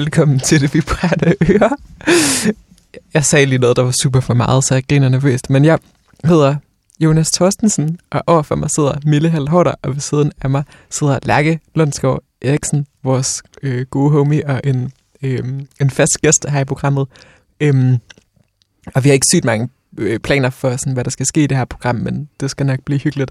velkommen til det vibrerende øre. Jeg sagde lige noget, der var super for meget, så jeg griner nervøst. Men jeg hedder Jonas Thorstensen, og overfor mig sidder Mille Halhorter, og ved siden af mig sidder Lærke Lundsgaard Eriksen, vores øh, gode homie og en, øh, en fast gæst her i programmet. Øhm, og vi har ikke sygt mange øh, planer for, sådan, hvad der skal ske i det her program, men det skal nok blive hyggeligt.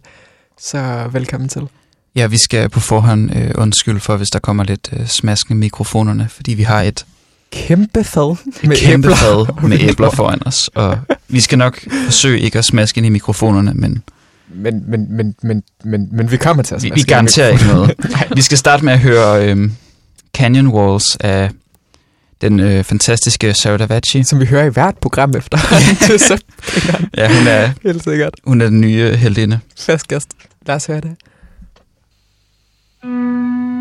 Så velkommen til. Ja, vi skal på forhånd øh, undskylde for, hvis der kommer lidt øh, smaskende i mikrofonerne, fordi vi har et Kæmpe fad med kæmpe fad med æbler foran os, og vi skal nok forsøge ikke at smaske ind i mikrofonerne, men Men, men, men, men, men, men vi kommer til at vi, smaske vi ind i garanterer ikke noget. Vi skal starte med at høre øh, Canyon Walls af den øh, fantastiske Sarah Davachi. Som vi hører i hvert program efter. er Ja, hun er, helt sikkert. hun er den nye heldinde. Fast gæst. Lad os høre det. うん。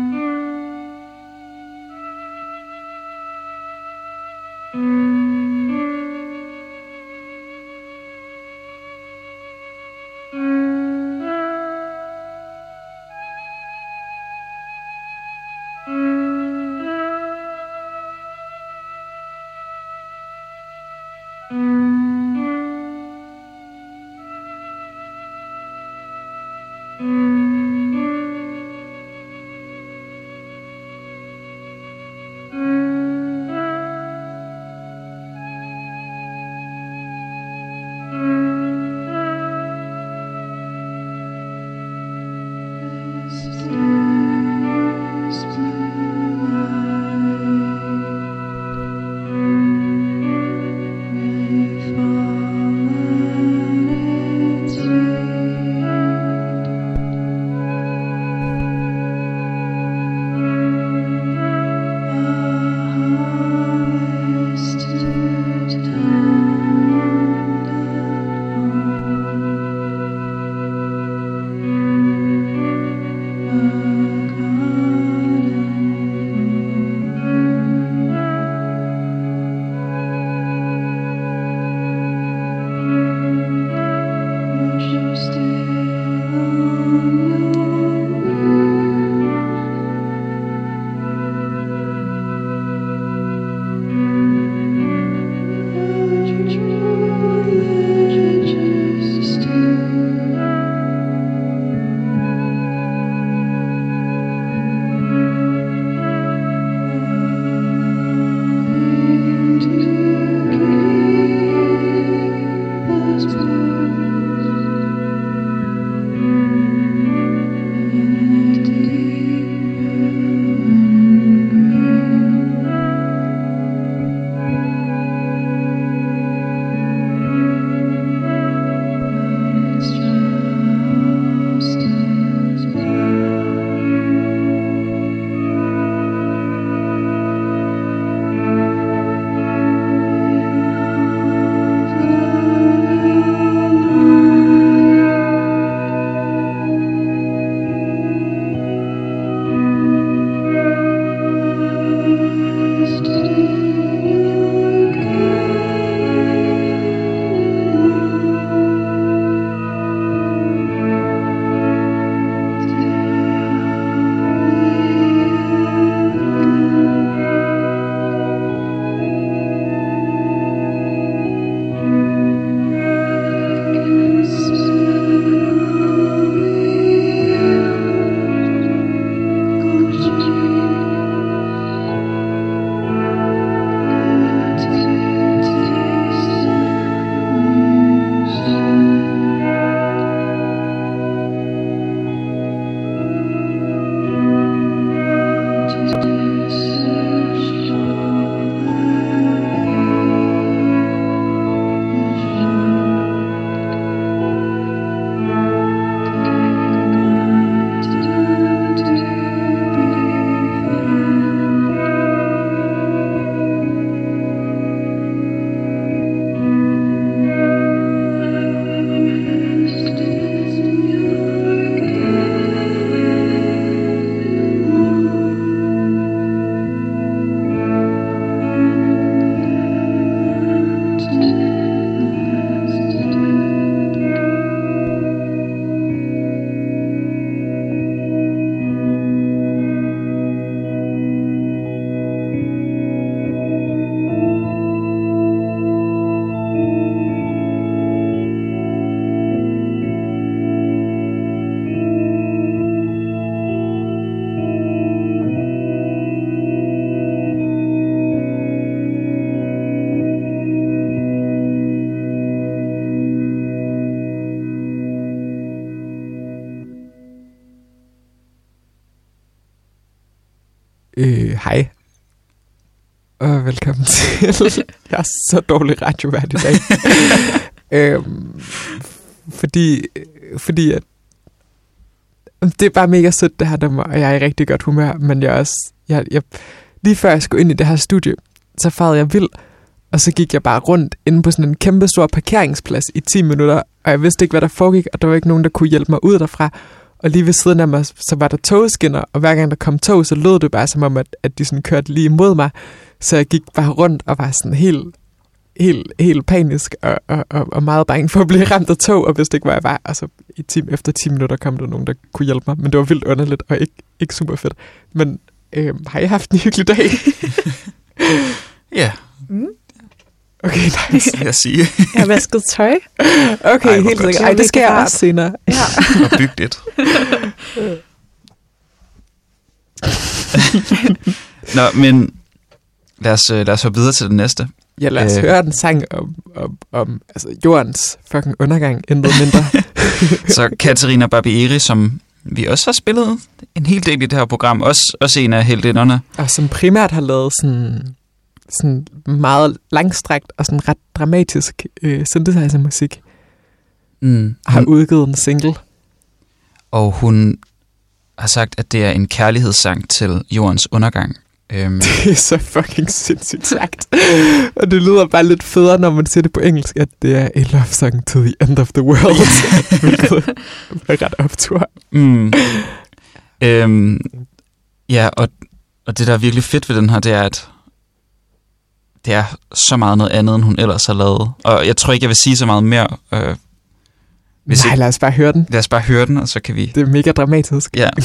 Til... Jeg er så dårlig radiovært i dag. øhm, fordi, fordi at, det er bare mega sødt det her nummer, og jeg er i rigtig godt humør, men jeg er også... Jeg, jeg, lige før jeg skulle ind i det her studie, så farede jeg vild, og så gik jeg bare rundt inde på sådan en kæmpe stor parkeringsplads i 10 minutter, og jeg vidste ikke, hvad der foregik, og der var ikke nogen, der kunne hjælpe mig ud derfra. Og lige ved siden af mig, så var der togskinner, og hver gang der kom tog, så lød det bare som om, at, at de sådan kørte lige imod mig. Så jeg gik bare rundt og var sådan helt, helt, helt panisk og, og, og, og meget bange for at blive ramt af tog, og hvis det ikke var jeg var. Og så i time, efter 10 minutter kom der nogen, der kunne hjælpe mig, men det var vildt underligt og ikke, ikke super fedt. Men øh, har I haft en hyggelig dag? Ja, Okay, nej. vil jeg sige. Jeg har vasket tøj. Okay, Ej, helt sikkert. Ej, det skal jeg også senere. Ja. Og byggeligt. Nå, men lad os, øh, lad os hoppe videre til det næste. Ja, lad os Øh. høre en sang om, om, om altså, jordens fucking undergang, intet mindre. Så Katarina Barbieri, som vi også har spillet en hel del i det her program, også, også en af heldinderne. og som primært har lavet sådan, sådan meget langstrækt og sådan ret dramatisk øh, synthesizer-musik, Mm. har Hun, udgivet en single. og hun har sagt, at det er en kærlighedssang til jordens undergang. Øhm, Det er så fucking sindssygt sagt. og det lyder bare lidt federe, når man siger det på engelsk, at det er a love song to the end of the world. Hvilket er ret optur. mm. øhm, ja, og, og det, der er virkelig fedt ved den her, det er, at det er så meget noget andet, end hun ellers har lavet. Og jeg tror ikke, jeg vil sige så meget mere. Øh, hvis Nej, ikke, lad os bare høre den. lad os bare høre den, og så kan vi... Det er mega dramatisk. Ja.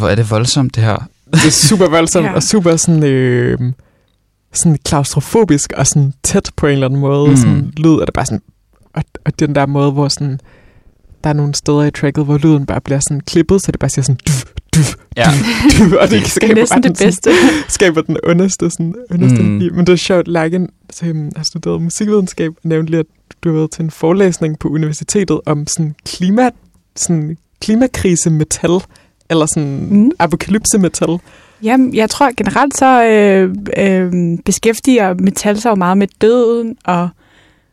hvor er det voldsomt, det her. Det er super voldsomt Ja. og super sådan, øh, sådan klaustrofobisk og sådan tæt på en eller anden måde. Mm. Sådan lyd er det bare sådan... Og, og den der måde, hvor sådan... Der er nogle steder i tracket, hvor lyden bare bliver sådan klippet, så det bare siger sådan... Dyf, dyf, Ja. dyf, og det, Det er skaber næsten bare det den bedste. Sådan, skaber den underste, sådan, underste Mm. Men det er sjovt, Lagen som har studeret musikvidenskab, og nævnte lige, at du har været til en forelæsning på universitetet om sådan klima, sådan klimakrise metal, eller sådan Mm. apokalypse metal. Jamen, jeg tror generelt så øh, øh, beskæftiger metal sig jo meget med døden og,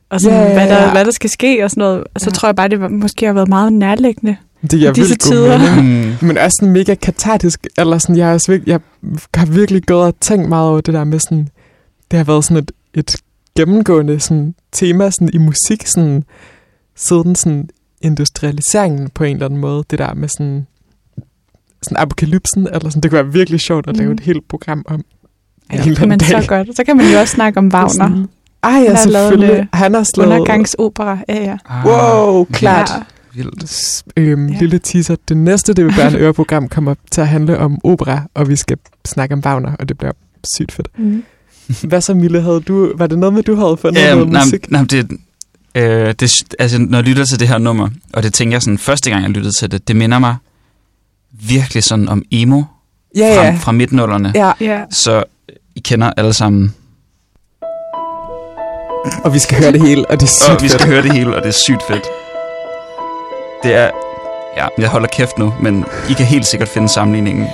og sådan, ja, hvad, der, ja. hvad der skal ske og sådan noget. Og så Ja. tror jeg bare, det måske har været meget nærliggende. Det I disse tider. Mm. Men også sådan mega katartisk, eller sådan, jeg, er også virkelig, jeg har virkelig gået og tænkt meget over det der med sådan, det har været sådan et, et gennemgående sådan, tema sådan, i musik, sådan, siden sådan, industrialiseringen på en eller anden måde, det der med sådan, sådan apokalypsen, eller sådan, det kunne være virkelig sjovt at lave Mhm. et helt program om. Ja, en det eller kan man anden dag. så godt. Så kan man jo også snakke om Wagner. Sådan, Ej, Han ja, har lavet en, selvfølgelig. Han har slået... Undergangsopera. Ja, ja. Ah, Wow, klart. Ja. Vildt. Øhm, Ja. Lille teaser. Det næste, det vil være en øreprogram, kommer til at handle om opera, og vi skal snakke om Wagner, og det bliver sygt fedt. Mm. Hvad så, Mille? Havde du, var det noget med, du havde fundet Ja, noget nej, musik? nej, det, øh, det, altså, når jeg lytter til det her nummer, og det tænker jeg sådan, første gang jeg lyttede til det, det minder mig virkelig sådan om emo Ja, fra, ja. fra midtnullerne. ja. Ja. Så I kender alle sammen, Og vi skal høre det hele, og det er sygt og vi skal fedt. høre det hele, og det er sygt fedt. Det er, ja, jeg holder kæft nu, men I kan helt sikkert finde sammenligningen.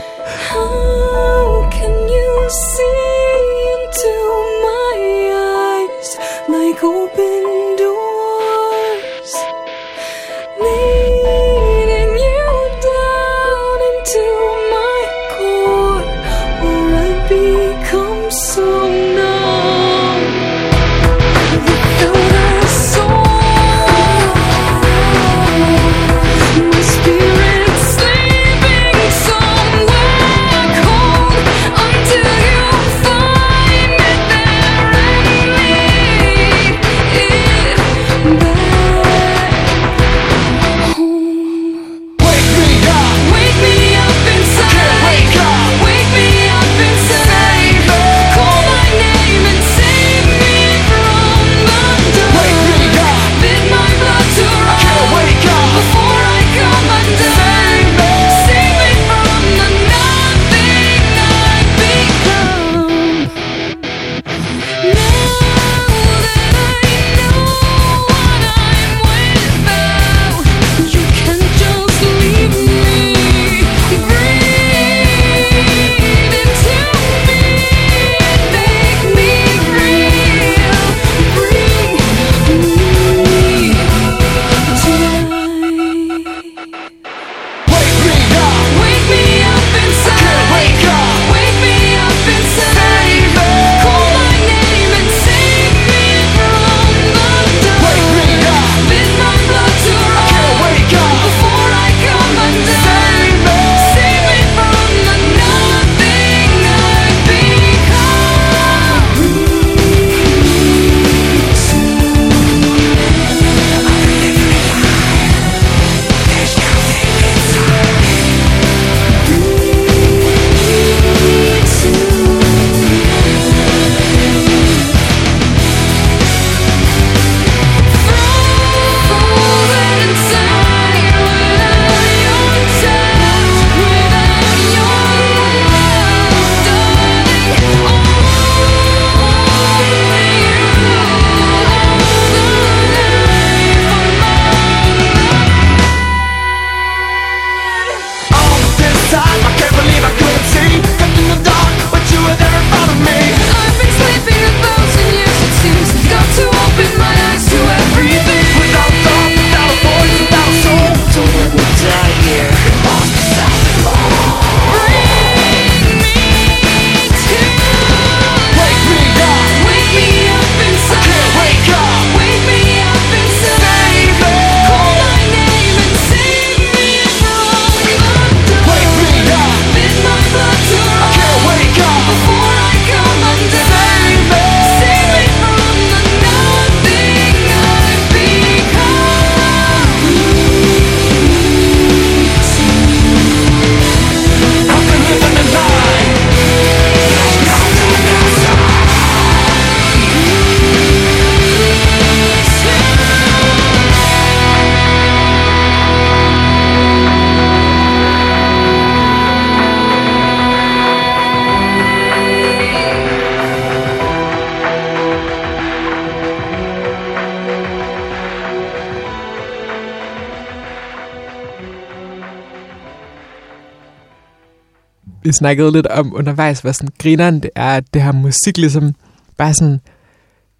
Vi snakkede lidt om undervejs, hvad sådan grineren det er, at det her musik ligesom bare sådan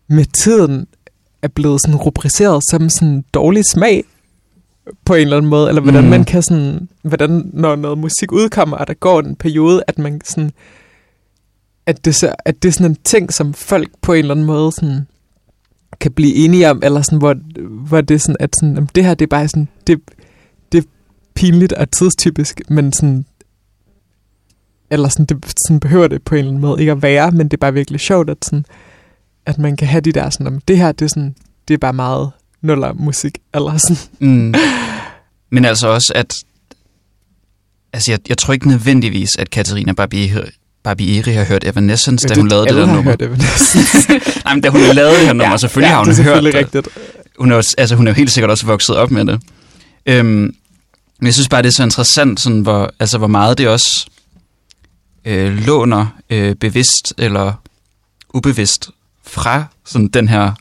med tiden er blevet sådan rubriceret som sådan dårlig smag på en eller anden måde, eller hvordan Mm. man kan sådan, hvordan når noget musik udkommer, og der går en periode, at man sådan, at det, så, at det er sådan en ting, som folk på en eller anden måde sådan, kan blive enige om, eller sådan, hvor, hvor det er sådan, at sådan, jamen, det her, det er bare sådan, det, det er pinligt og tidstypisk, men sådan, eller sådan, det, sådan behøver det på en eller anden måde ikke at være, men det er bare virkelig sjovt, at, sådan, at man kan have de der sådan, jamen, det her, det er sådan, det er bare meget nuller musik, eller sådan. Mm. Men altså også, at... Altså, jeg, jeg tror ikke nødvendigvis, at Katarina Barbieri, Barbieri har hørt Evanescence, da hun lavede det der nummer. hørt Evanescence. Nej, men da hun lavede det her nummer, selvfølgelig ja, har hun det er hørt det. rigtigt. Hun er, jo, altså, hun er jo helt sikkert også vokset op med det. Øhm, men jeg synes bare, det er så interessant, sådan, hvor, altså, hvor meget det også øh, låner øh, bevidst eller ubevidst fra sådan, den her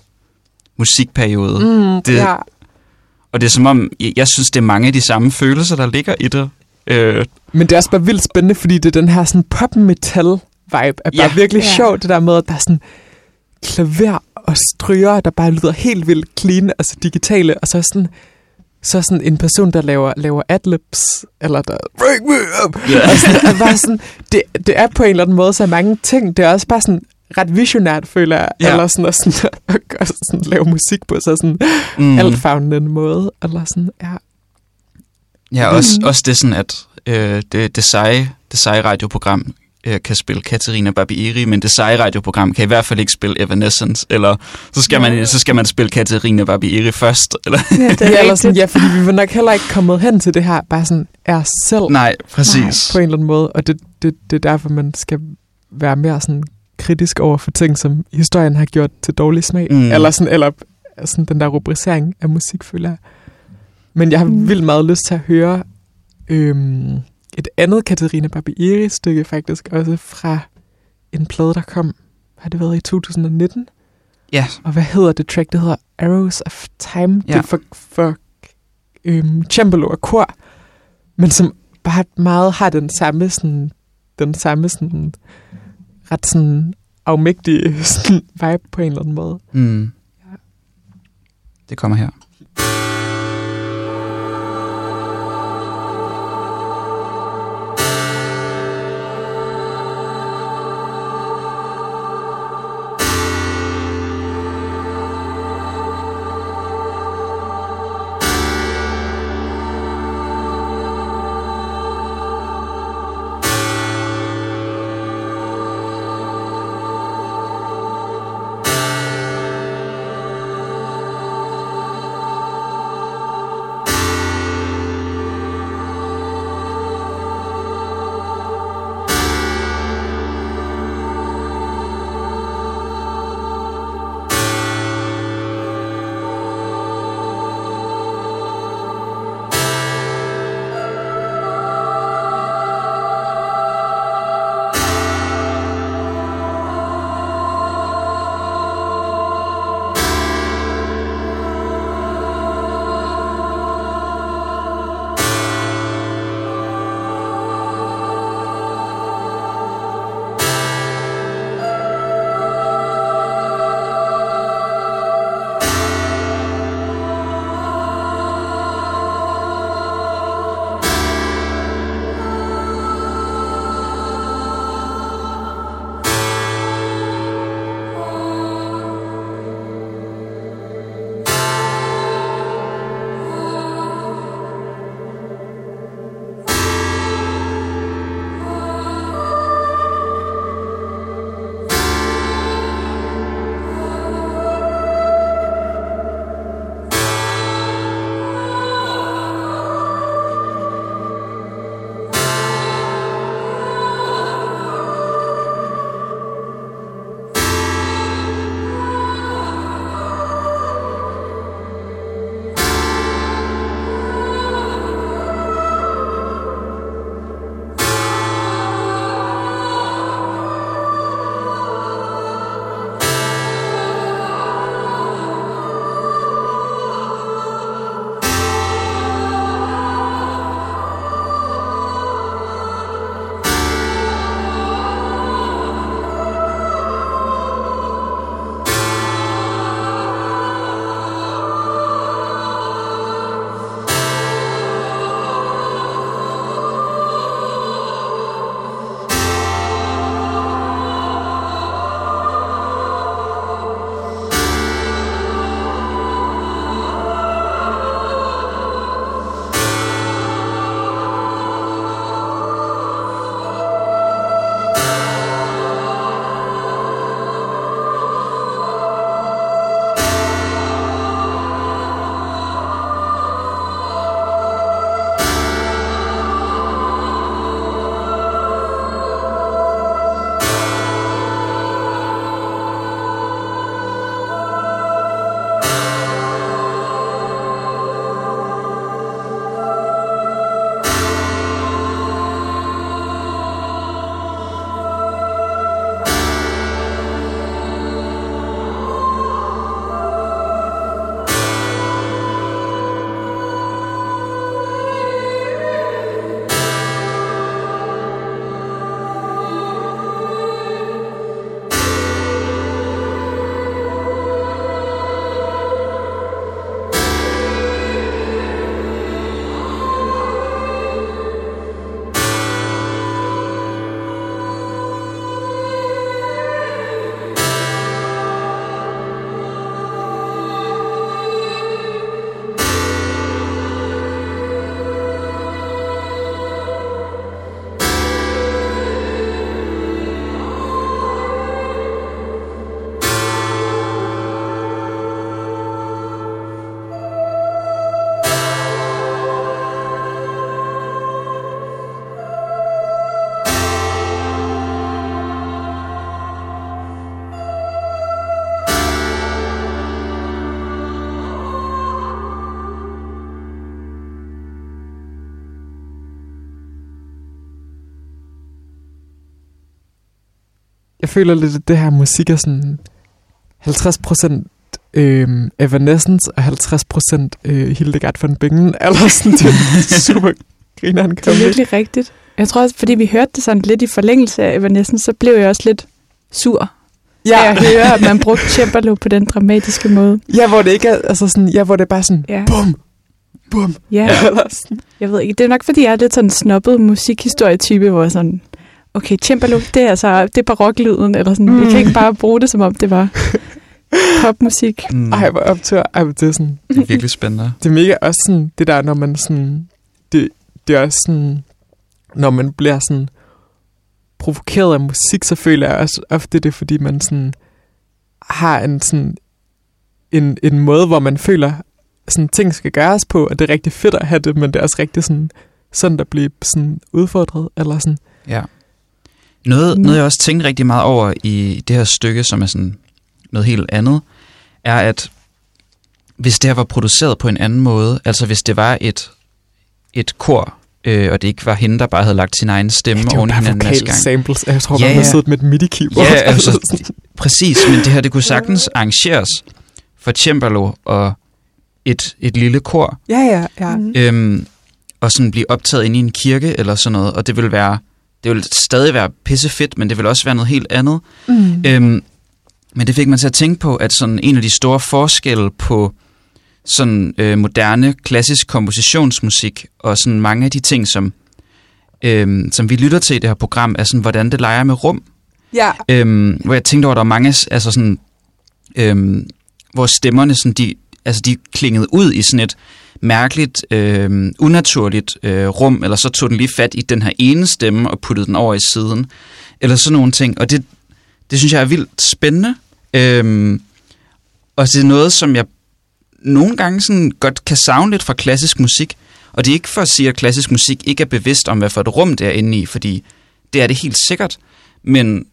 musikperiode. Mm, Det- ja. Og det er som om, jeg, jeg synes, det er mange af de samme følelser, der ligger i det. Øh, Men det er også bare vildt spændende, fordi det er den her sådan pop-metal-vibe. Er bare Ja. virkelig Ja. sjovt, det der med, at der er sådan klaver og stryger, der bare lyder helt vildt clean, altså digitale, og så sådan, så sådan en person, der laver, laver adlibs, eller der break me up, og sådan, er bare sådan, det, det er på en eller anden måde så mange ting, det er også bare sådan ret visionært, føler jeg, Ja. eller sådan, at, sådan, at, gøre sådan, lave musik på så sådan mm. mm. altfavnende måde, eller sådan, ja. Ja, også, Mhm. også det sådan, at øh, det, det, seje, det seje radioprogram kan spille Katarina Barbieri, men det seje radioprogram kan i hvert fald ikke spille Evanescence, eller så skal, man, så skal man spille Katarina Barbieri først. Eller? Ja, det er eller sådan, ja, fordi vi var nok heller ikke kommet hen til det her, bare sådan er selv Nej, præcis. på en eller anden måde, og det, det, det er derfor, man skal være mere sådan kritisk over for ting, som historien har gjort til dårlig smag, mm. eller, sådan, eller sådan den der rubricering af musik, føler jeg. Men jeg har Mm. vildt meget lyst til at høre øhm, et andet Katarina Barbieri-stykke faktisk, også fra en plade, der kom, har det været i 2019? Ja, Og hvad hedder det track? Det hedder Arrows of Time. Ja. Ja. Det er for, for øhm, cembalo og kor, men som bare meget har den samme sådan, den samme sådan, ret sådan afmægtige sådan, vibe på en eller anden måde. mm. det kommer her. Føler lidt, at det her musik er sådan 50% øh, Evanescence og 50% øh, Hildegard von Bingen. Eller sådan, det er super grineren Det er virkelig rigtigt. Jeg tror også, fordi vi hørte det sådan lidt i forlængelse af Evanescence, så blev jeg også lidt sur ja. af at høre, at man brugte cembalo på den dramatiske måde. Ja, hvor det ikke er, altså sådan, ja, hvor det er bare sådan, Ja. bum, bum. Ja, Eller sådan. jeg ved ikke. Det er nok, fordi jeg er lidt sådan en snobbet musikhistorietype, hvor sådan, okay, cembalo, det er altså, det er baroklyden, eller sådan. Mm. Vi kan ikke bare bruge det, som om det var popmusik. Mm, Ej, hvor optør. Ej, det er sådan, det er virkelig spændende. det er mega også sådan, det der, når man sådan, det, det er også sådan, når man bliver sådan provokeret af musik, så føler jeg også ofte det, er, fordi man sådan har en sådan en, en måde, hvor man føler, sådan ting skal gøres på, og det er rigtig fedt at have det, men det er også rigtig sådan, sådan at blive sådan udfordret, eller sådan. Ja. Noget, Mm. noget, jeg også tænkte rigtig meget over i det her stykke, som er sådan noget helt andet, er, at hvis det her var produceret på en anden måde, altså hvis det var et, et kor, øh, og det ikke var hende, der bare havde lagt sin egen stemme jo oven i hinanden gang. samples. Jeg tror, Ja, ja, man ja. siddet med et MIDI-keyboard. Ja, altså, præcis, men det her, det kunne sagtens arrangeres for cembalo og et, et lille kor, ja, ja, ja. Øhm, og sådan blive optaget ind i en kirke eller sådan noget, og det vil være, det vil stadig være pissefedt, men det vil også være noget helt andet. Mm. Øhm, men det fik mig til at tænke på, at sådan en af de store forskelle på sådan øh, moderne, klassisk kompositionsmusik, og sådan mange af de ting, som, øhm, som vi lytter til i det her program, er sådan, hvordan det leger med rum. Ja. Øhm, hvor jeg tænkte over, at der var mange, altså sådan, øhm, hvor stemmerne sådan, de, altså de klingede ud i sådan et mærkeligt, øh, unaturligt øh, rum, eller så tog den lige fat i den her ene stemme og puttede den over i siden, eller sådan nogle ting. Og det, det synes jeg er vildt spændende. Øh, og det er noget, som jeg nogle gange sådan godt kan savne lidt fra klassisk musik. Og det er ikke for at sige, at klassisk musik ikke er bevidst om, hvad for et rum det er inde i, fordi det er det helt sikkert. Men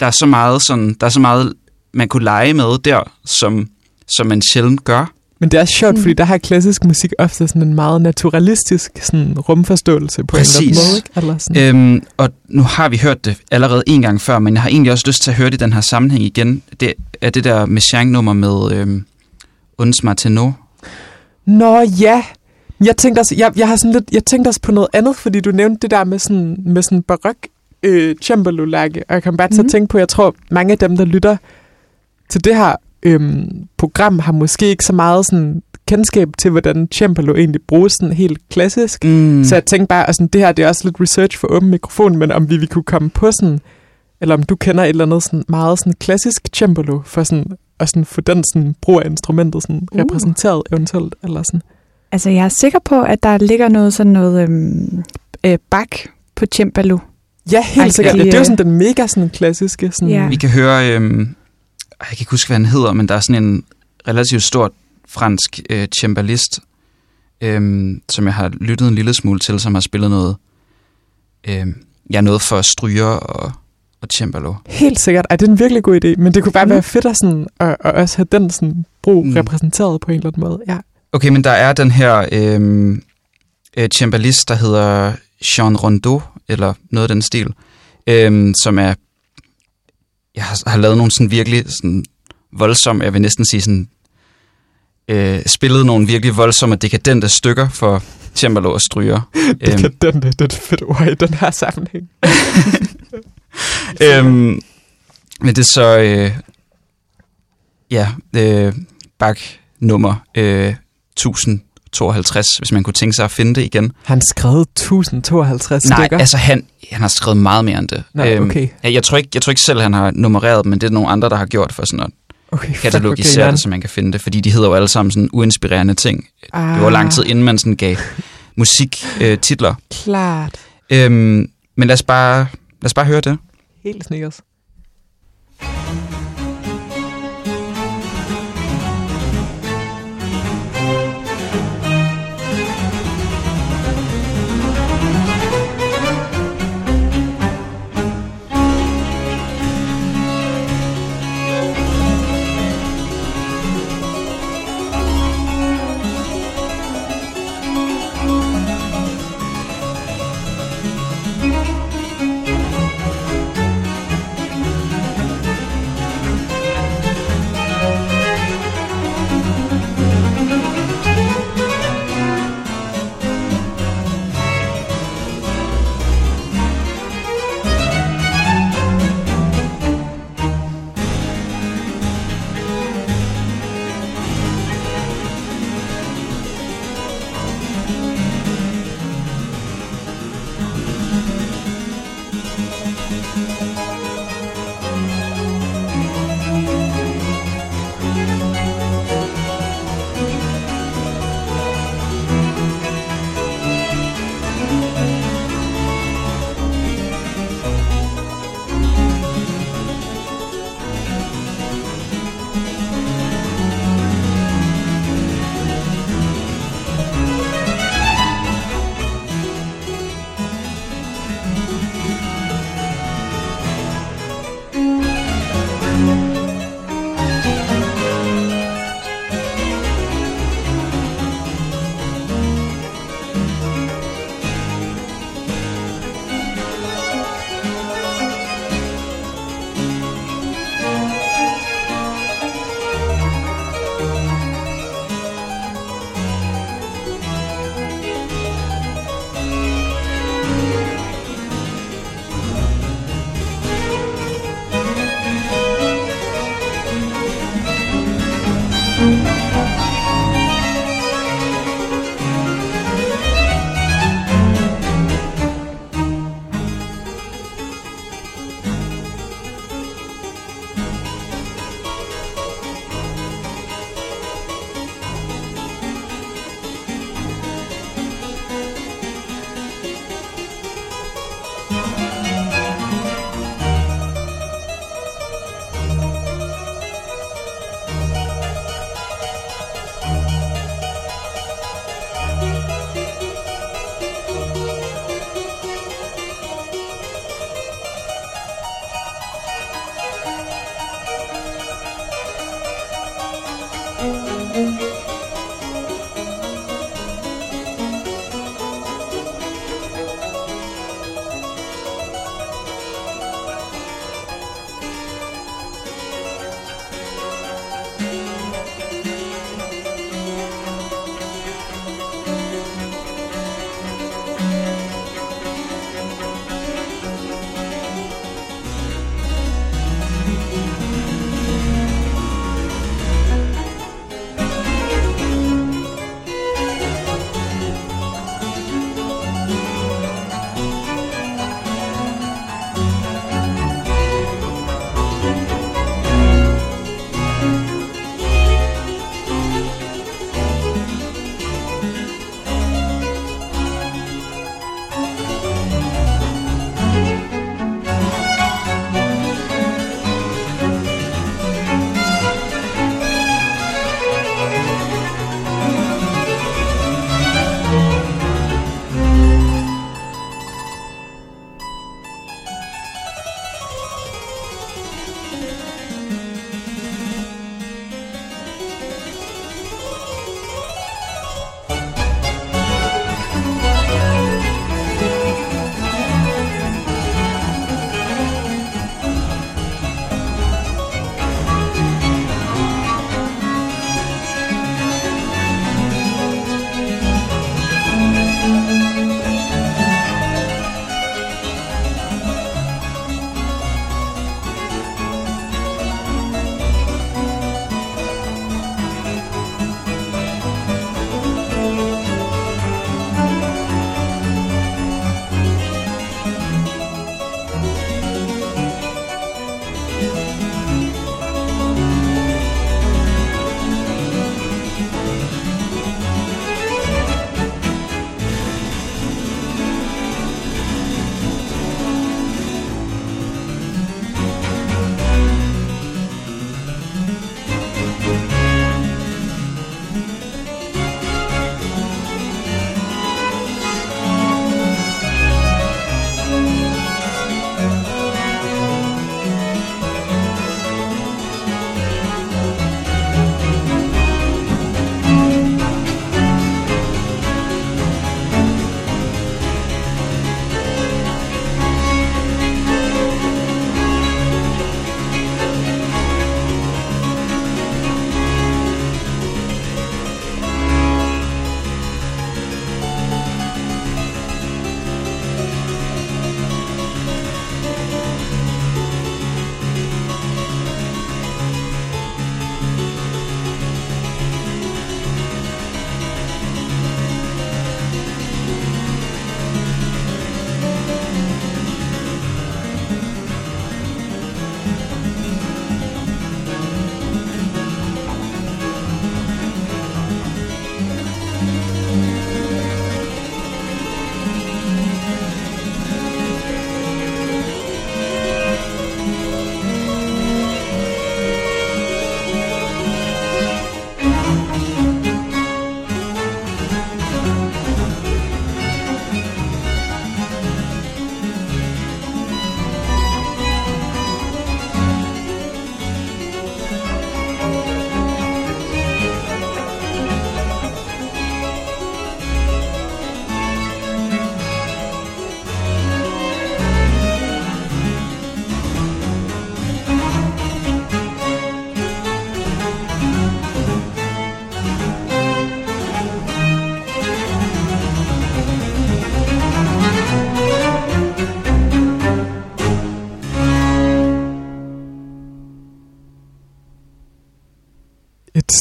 der er så meget, sådan, der er så meget man kunne lege med der, som, som man sjældent gør. Men det er sjovt, Mm. fordi der har klassisk musik ofte sådan en meget naturalistisk sådan rumforståelse på en eller Præcis. anden måde. Ikke? Eller sådan. Øhm, og nu har vi hørt det allerede en gang før, men jeg har egentlig også lyst til at høre det i den her sammenhæng igen. Det er det der Messiaen-nummer med øhm, Uns Martineau. Nå ja, jeg tænkte, også, jeg, jeg, har sådan lidt, jeg tænkte også på noget andet, fordi du nævnte det der med sådan, med sådan barok øh, cembalo-lærke, og jeg kom bare til Mhm. at tænke på, jeg tror, mange af dem, der lytter til det her øhm, program, har måske ikke så meget sådan kendskab til, hvordan cembalo egentlig bruges sådan helt klassisk. Mm. Så jeg tænkte bare, at sådan, det her det er også lidt research for åben mikrofon, men om vi, vi kunne komme på sådan, eller om du kender et eller andet sådan meget sådan klassisk cembalo, for sådan, og sådan få den sådan, brug af instrumentet sådan, Uh. repræsenteret eventuelt, eller sådan. Altså, jeg er sikker på, at der ligger noget sådan noget øhm, øh, bak på cembalo. Ja, helt sikkert. de, Det er jo øh, sådan den mega sådan klassiske. Sådan, Ja. Vi kan høre, øhm, jeg kan ikke huske, hvad han hedder, men der er sådan en relativt stor fransk øh, cembalist, øhm, som jeg har lyttet en lille smule til, som har spillet noget, øhm, ja, noget for stryger og, og cembalo. Helt sikkert. Ej, det er en virkelig god idé, men det kunne bare Mm. være fedt at, sådan, at, at også have den sådan, brug Mm. repræsenteret på en eller anden måde. Ja. Okay, men der er den her øhm, øh, cembalist, der hedder Jean Rondeau, eller noget af den stil, øhm, som er, jeg har, har lavet nogle sådan virkelig sådan voldsomme, jeg vil næsten sige sådan, øh, spillet nogle virkelig voldsomme, dekadente stykker for cembalo og stryger. Øhm, den, det er et fedt ord i den her sammenhæng. øhm, men det er så, øh, ja, øh, bak nummer øh, 1052, hvis man kunne tænke sig at finde det igen. Han skrevet 1052 Nej, stykker. altså han, han har skrevet meget mere end det. Nå, okay. jeg, jeg, tror ikke, jeg tror ikke selv, han har nummereret dem, men det er nogle andre, der har gjort for sådan at okay katalogisere okay, det, så man kan finde det, fordi de hedder jo alle sammen sådan uinspirerende ting. ah, Det var lang tid, inden man sådan gav musiktitler. Øh, titler. Klart. øhm, men lad os, bare, lad os bare høre det. Helt snikkers.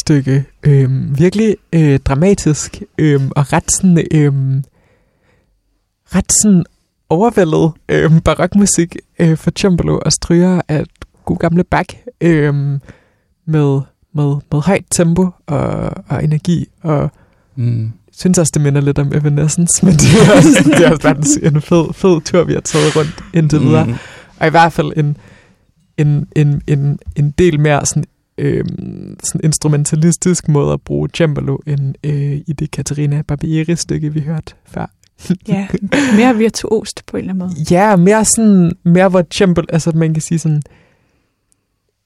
Stykke. Øhm, virkelig øh, dramatisk øhm, og ret sådan, øhm, ret sådan overvældet øhm, barokmusik øh, for cembalo og stryger af god gamle Bach øhm, med, med, med højt tempo og, og energi og Mm. synes også, det minder lidt om Evanescence, men det er også, det er også bare en fed, fed tur, vi har taget rundt indtil videre. Mm. Og i hvert fald en, en, en, en, en del mere sådan, øhm, sådan instrumentalistisk måde at bruge cembalo, end øh, i det Katarina Barbieri-stykke, vi hørte før. Ja, mere virtuost på en eller anden måde. Ja, mere sådan, mere hvor cembalo, altså man kan sige sådan,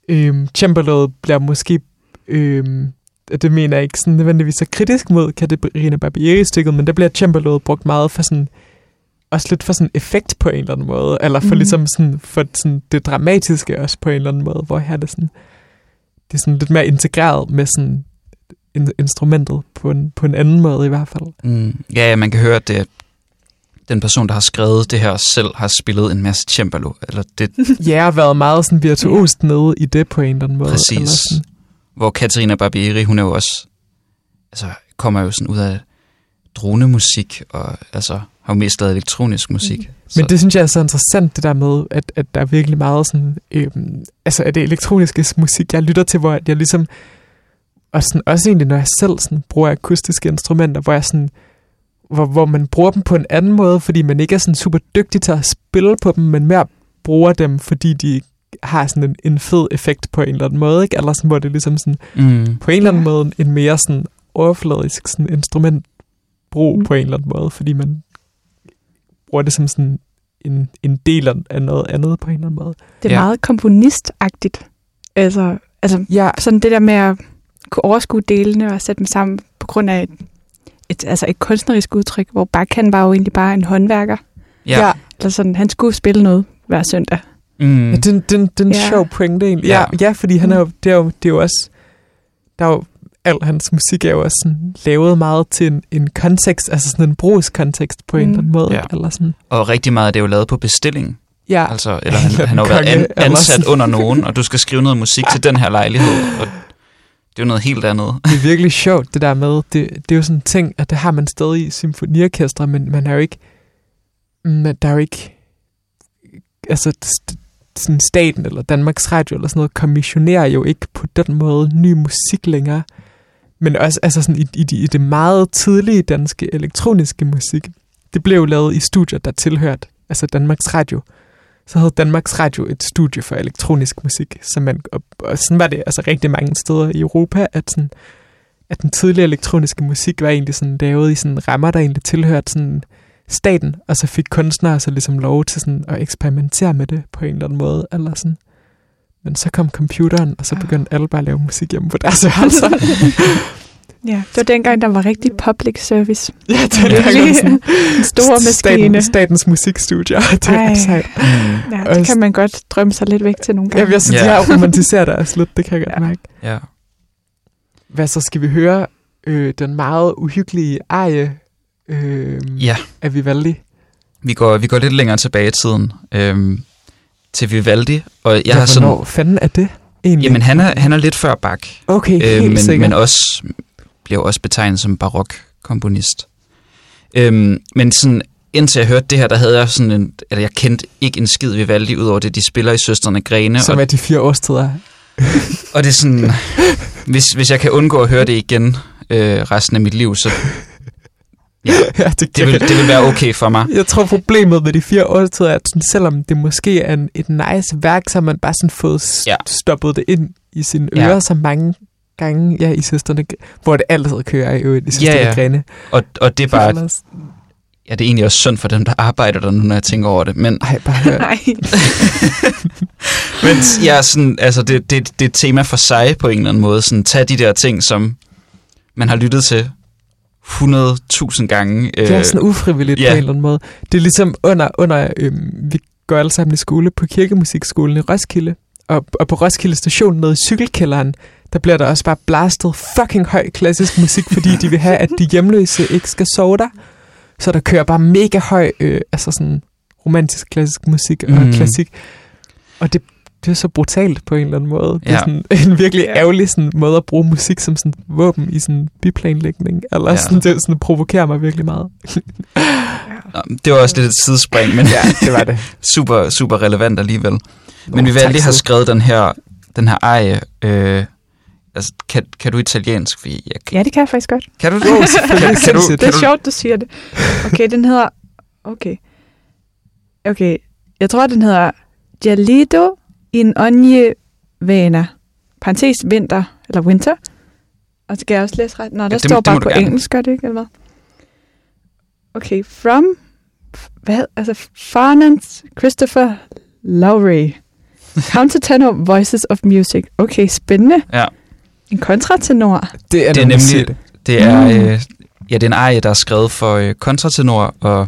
øhm, cembaloet bliver måske, øhm, det mener jeg ikke sådan nødvendigvis så kritisk mod Katarina Barbieri-stykket, men der bliver cembaloet brugt meget for sådan, også lidt for sådan effekt på en eller anden måde, eller for mm. ligesom sådan, for sådan det dramatiske også på en eller anden måde, hvor her er det sådan, det er sådan lidt mere integreret med sådan in- instrumentet på en, på en anden måde i hvert fald. Mm. Ja, ja, man kan høre, at det den person, der har skrevet det her selv, har spillet en masse cembalo. Eller det, Ja, har været meget sådan virtuost nede i det på en eller anden måde. Præcis. Eller sådan. hvor Katarina Barbieri, hun er jo også, altså kommer jo sådan ud af dronemusik, og altså har jo mest lavet elektronisk musik. Mm. Men det synes jeg er så interessant, det der med, at, at der er virkelig meget sådan, øhm, altså at det elektroniske musik, jeg lytter til, hvor jeg ligesom, og sådan, også egentlig, når jeg selv sådan, bruger akustiske instrumenter, hvor jeg sådan, hvor, hvor man bruger dem på en anden måde, fordi man ikke er sådan super dygtig til at spille på dem, men mere bruger dem, fordi de har sådan en, en fed effekt på en eller anden måde, ikke? Eller sådan, hvor det er ligesom sådan, Mm. på en eller anden måde en mere sådan overfladisk sådan instrumentbrug Mm. på en eller anden måde, fordi man bruger det som sådan en, en del af- af noget andet på en eller anden måde. Det er Ja. meget komponistagtigt. Altså, altså Ja, sådan det der med at kunne overskue delene og sætte dem sammen på grund af et, et, altså et kunstnerisk udtryk, hvor han var jo egentlig bare en håndværker. Ja. ja. Eller sådan, han skulle spille noget hver søndag. Mm. ja den, den, den Ja. sjov pointe egentlig. Ja. Ja, ja fordi han er jo, det er jo, det er jo også, der er jo, al hans musik er jo også sådan, lavet meget til en, en kontekst, altså sådan en brugskontekst på en Mm. eller anden måde. Ja. Eller sådan. Og rigtig meget af det er jo lavet på bestilling. Ja, Altså, eller han, han har jo været an, ansat under nogen, og du skal skrive noget musik til den her lejlighed. Og det er jo noget helt andet. det er virkelig sjovt, det der med, det, det er jo sådan en ting, at det har man stadig i symfoniorkestre, men man er jo ikke, men der er jo ikke, altså sådan staten eller Danmarks Radio eller sådan noget, kommissionerer jo ikke på den måde ny musik længere. Men også altså sådan i, i, de, i det meget tidlige danske elektroniske musik, det blev jo lavet i studier, der tilhørte altså Danmarks Radio. Så havde Danmarks Radio et studie for elektronisk musik, som man, og, og sådan var det altså rigtig mange steder i Europa, at, sådan, at den tidlige elektroniske musik var egentlig sådan lavet i sådan rammer, der egentlig tilhørte sådan staten, og så fik kunstnere så ligesom lov til sådan at eksperimentere med det på en eller anden måde, eller sådan. Men så kom computeren, og så begyndte alle bare at lave musik hjemme på deres værelser. Ja, det var dengang, der var rigtig public service. ja, det er Virkelig virkelig sådan en stor maskine. staten, statens musikstudier. det er Ej. Ja, det kan man godt drømme sig lidt væk til nogle gange. Jeg vil sige, Ja. de her romantiserer det også lidt, det kan jeg godt Ja. mærke. Ja. Hvad så skal vi høre øh, den meget uhyggelige arie øh, ja, af Vivaldi? vi går, vi går lidt længere tilbage i tiden. Øhm, til Vivaldi, og jeg ja, har sådan... Hvornår fanden er det egentlig? Jamen, han er, han er lidt før Bach, okay, øh, helt men, sikkert. men også bliver også betegnet som barok-komponist. Øhm, men sådan, indtil jeg hørte det her, der havde jeg sådan en, eller jeg kendte ikke en skid Vivaldi, udover det, de spiller i Søsterne Grene. Som og, er de fire årstider. og det er sådan, hvis, hvis jeg kan undgå at høre det igen øh, resten af mit liv, så ja, ja, det, det, vil, det vil være okay for mig. Jeg tror, problemet med de fire årstider er, at sådan, selvom det måske er en, et nice værk, så har man bare sådan fået Ja. stoppet det ind i sine Ja. ører så mange gange, ja, i søsterne, hvor det altid kører i øvrigt i søsterne Ja, ja. grene. Og, og det er bare, Ellers- ja, det er egentlig også synd for dem, der arbejder der nu, når jeg tænker over det. Men, Ej, bare hør. Nej. men ja, sådan, altså, det, det, det er et tema for sig på en eller anden måde. Sådan, tag de der ting, som man har lyttet til 100.000 gange. Det er sådan ufrivilligt ja. på en eller anden måde. Det er ligesom under, under øhm, vi går alle sammen i skole på kirkemusikskolen i Roskilde, og, og på Roskilde station nede i cykelkælderen, der bliver der også bare blastet fucking høj klassisk musik, fordi de vil have, at de hjemløse ikke skal sove der. Så der kører bare mega høj, øh, altså sådan romantisk klassisk musik og mm. klassik. Og det, det er så brutalt på en eller anden måde. Det er Ja. sådan en virkelig ærgerlig sådan, måde at bruge musik som sådan våben i sådan byplanlægning. Eller Ja. ja. sådan, det sådan provokerer mig virkelig meget. Nå, Det var også lidt et sidespring, men Ja, det var det. super, super relevant alligevel. Men Nå, vi vil lige have skrevet den her, den her eje. Øh, altså, kan, kan du italiensk? Fordi jeg, kan, Ja, det kan jeg faktisk godt. kan du det? Selvfølgelig. Kan, kan du. Det er du, sjovt, du siger det. Okay, den hedder... Okay. Okay, jeg tror, den hedder Gelido in ogni vena. Parentes vinter, eller winter. Og skal jeg også læse ret? Nå, der det står må- det bare på gerne. engelsk, gør det ikke, eller hvad? Okay, from... Hvad? Altså, Farnance Christopher Lowry. Countertenor Voices of Music. Okay, spændende. Ja. En kontratenor. Det er, Det er nemlig-. Det er, Mm. øh, ja, det er en arie, der er skrevet for øh, kontratenor og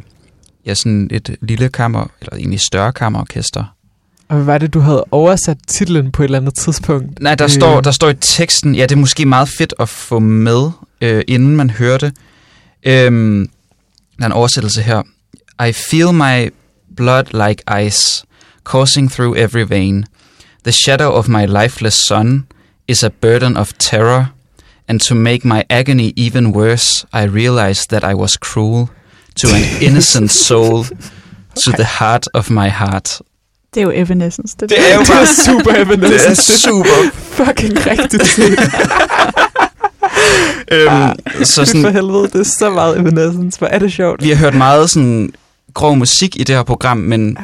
ja, sådan et lille kammer, eller egentlig større kammerorkester. Og hvad var det, du havde oversat titlen på et eller andet tidspunkt? Nej, der, Øh. står, der står i teksten, ja, det er måske meget fedt at få med, øh, inden man hører det. Øhm, der er en oversættelse her. I feel my blood like ice, coursing through every vein. The shadow of my lifeless son is a burden of terror, and to make my agony even worse, I realized that I was cruel to an innocent soul, to the heart of my heart. Det er jo Evanescence. Det, Det er jo bare er super det er Evanescence. super. fucking rigtigt. øhm, så For sådan, helvede, det er så meget Evanescence. Hvor er det sjovt. vi har hørt meget sådan grov musik i det her program, men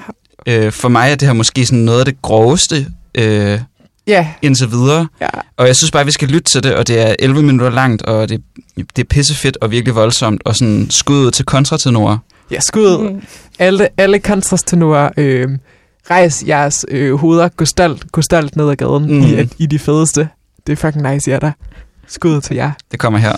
øh, for mig er det her måske sådan noget af det groveste øh, Ja, indtil videre. ja. Og jeg synes bare, vi skal lytte til det, og det er 11 minutter langt, og det, det er pissefedt og virkelig voldsomt, og sådan skuddet til kontratenorer. Ja, skud. Mm. Alle, alle kontrastenorer, øh, rejs jeres øh, hoveder, gå stolt, gå stolt ned ad gaden Mm. i, i de fedeste. Det er fucking nice, jer der. Skud til jer. Det kommer her.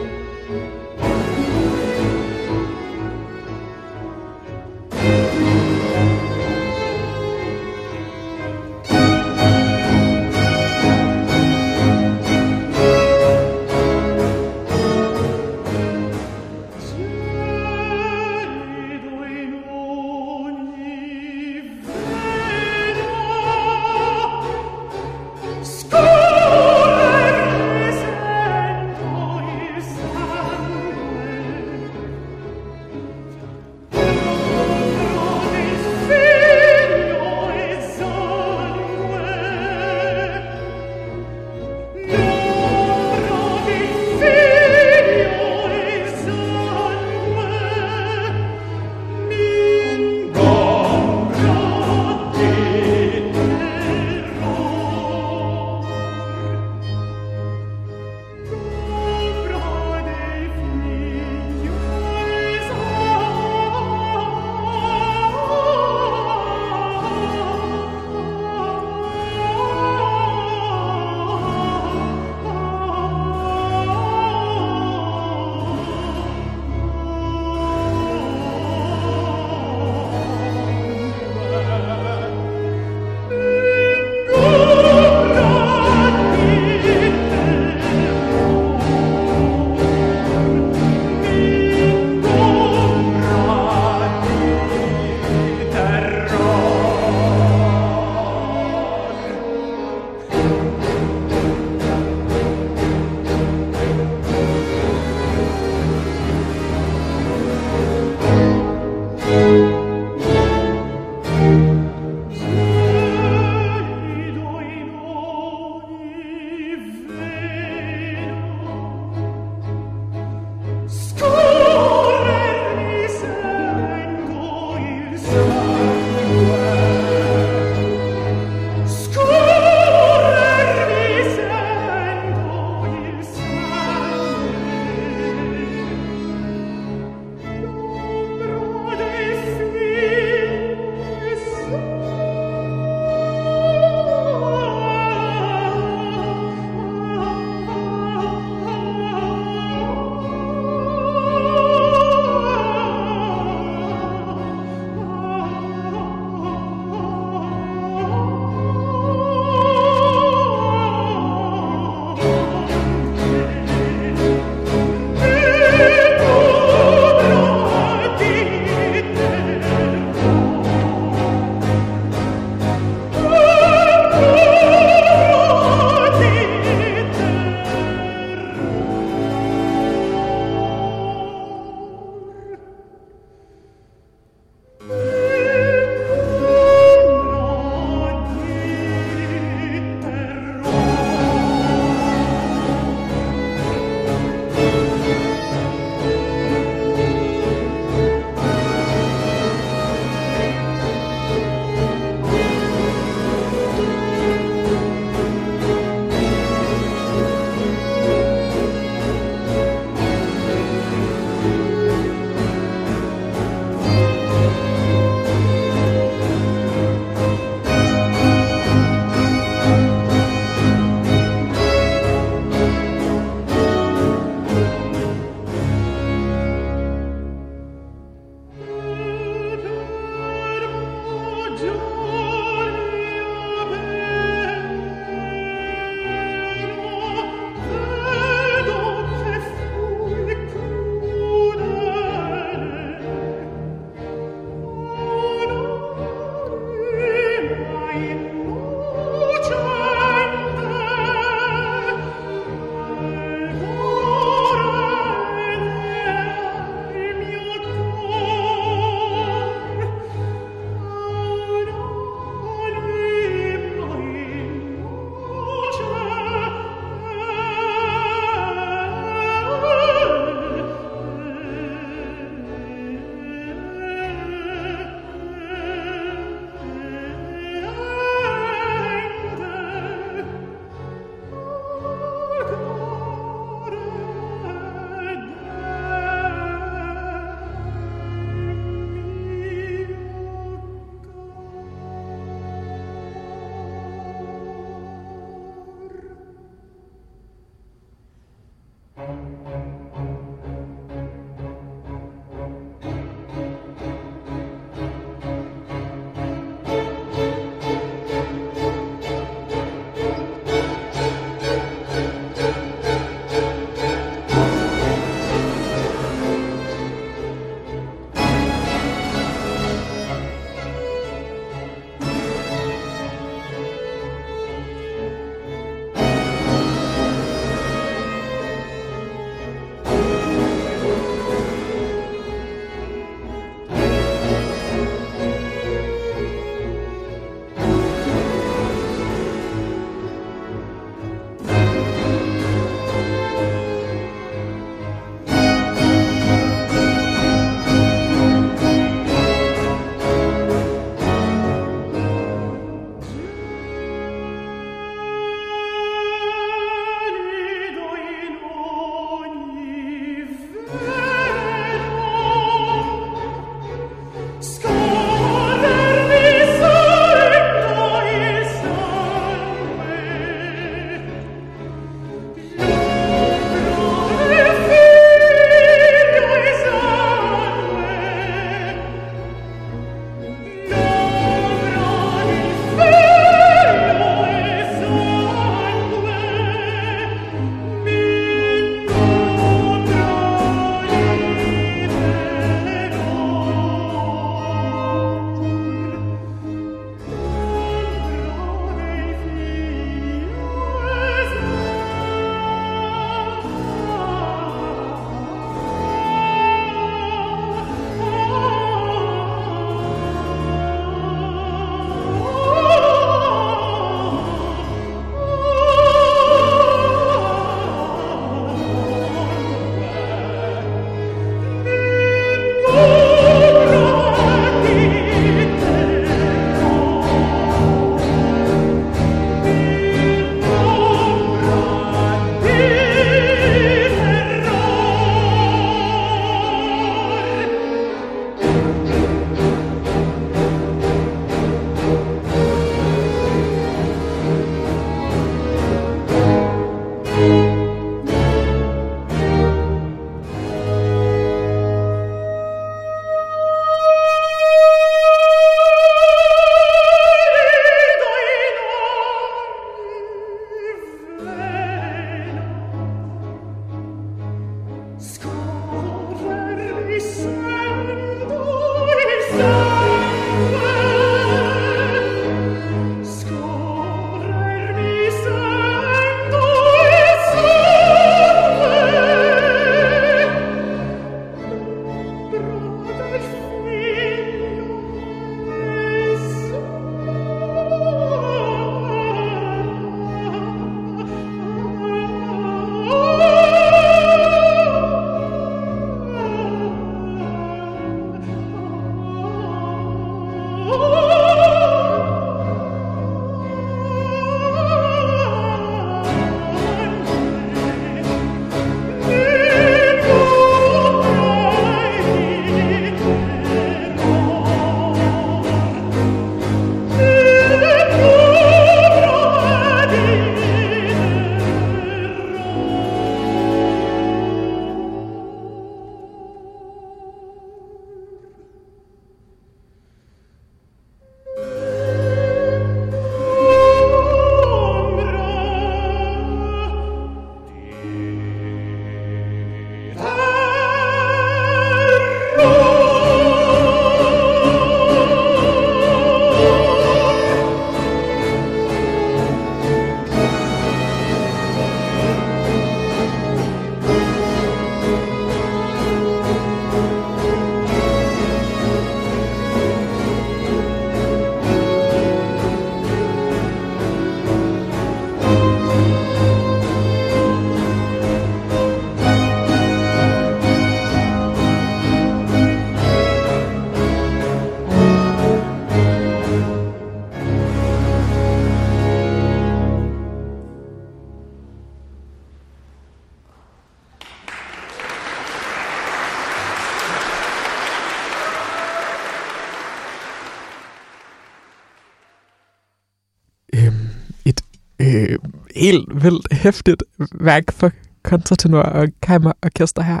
Øh, helt vildt hæftigt værk for kontratenor og kammerorkester her.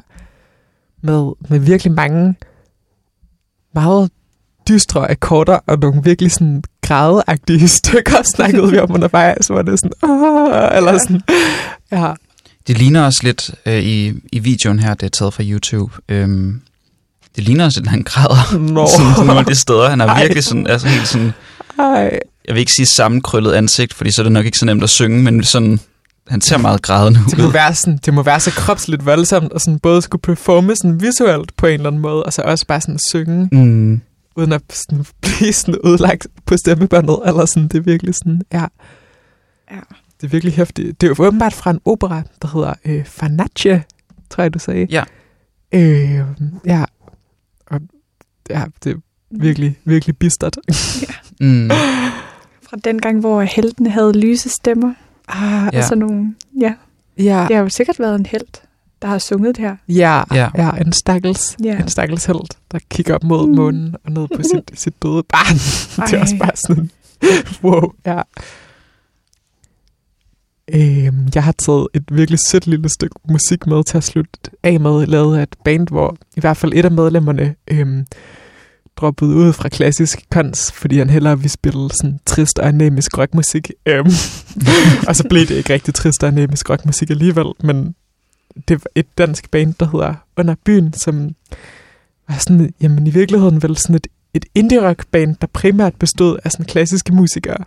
Med, med virkelig mange meget dystre akkorder og nogle virkelig sådan grædeagtige stykker, snakkede vi om undervejs, hvor det er sådan, Åh! eller sådan, ja, Det ligner også lidt øh, i, i videoen her, det er taget fra YouTube. Øhm, det ligner også lidt, at han græder Nå. sådan, på nogle af de steder. Han er Ej. virkelig sådan, altså helt sådan, Ej, jeg vil ikke sige sammenkrøllet ansigt, fordi så er det nok ikke så nemt at synge, men sådan, han ser meget grædende det må ud. være sådan, det må være så kropsligt voldsomt, og sådan både skulle performe sådan visuelt på en eller anden måde, og så også bare sådan synge, Mm. uden at sådan blive sådan udlagt på stemmebåndet, eller sådan, det er virkelig sådan, ja. Ja. Det er virkelig hæftigt. Det er jo åbenbart fra en opera, der hedder øh, Farnace, tror jeg, du sagde. Ja. Øh, ja. Og, ja, det er virkelig, virkelig bistert. Mm. Fra den gang, hvor heltene havde lyse stemmer. Ah, Ja. Og sådan nogle, ja. ja, Det har jo sikkert været en held, der har sunget det her. ja, Ja. ja, en stakkels, Ja. en stakkels held, der kigger op mod Mm. månen og ned på sit, sit døde barn. det er også bare sådan, wow, ja. Øhm, jeg har taget et virkelig sødt lille stykke musik med til at slutte af med, lavet af et band, hvor i hvert fald et af medlemmerne øhm, droppet ud fra klassisk kons, fordi han hellere ville spille sådan trist og anemisk rockmusik. Øhm, og så blev det ikke rigtig trist og anemisk rockmusik alligevel, men det var et dansk band, der hedder Under Byen, som var sådan, jamen i virkeligheden vel sådan et, et indie rock band, der primært bestod af sådan klassiske musikere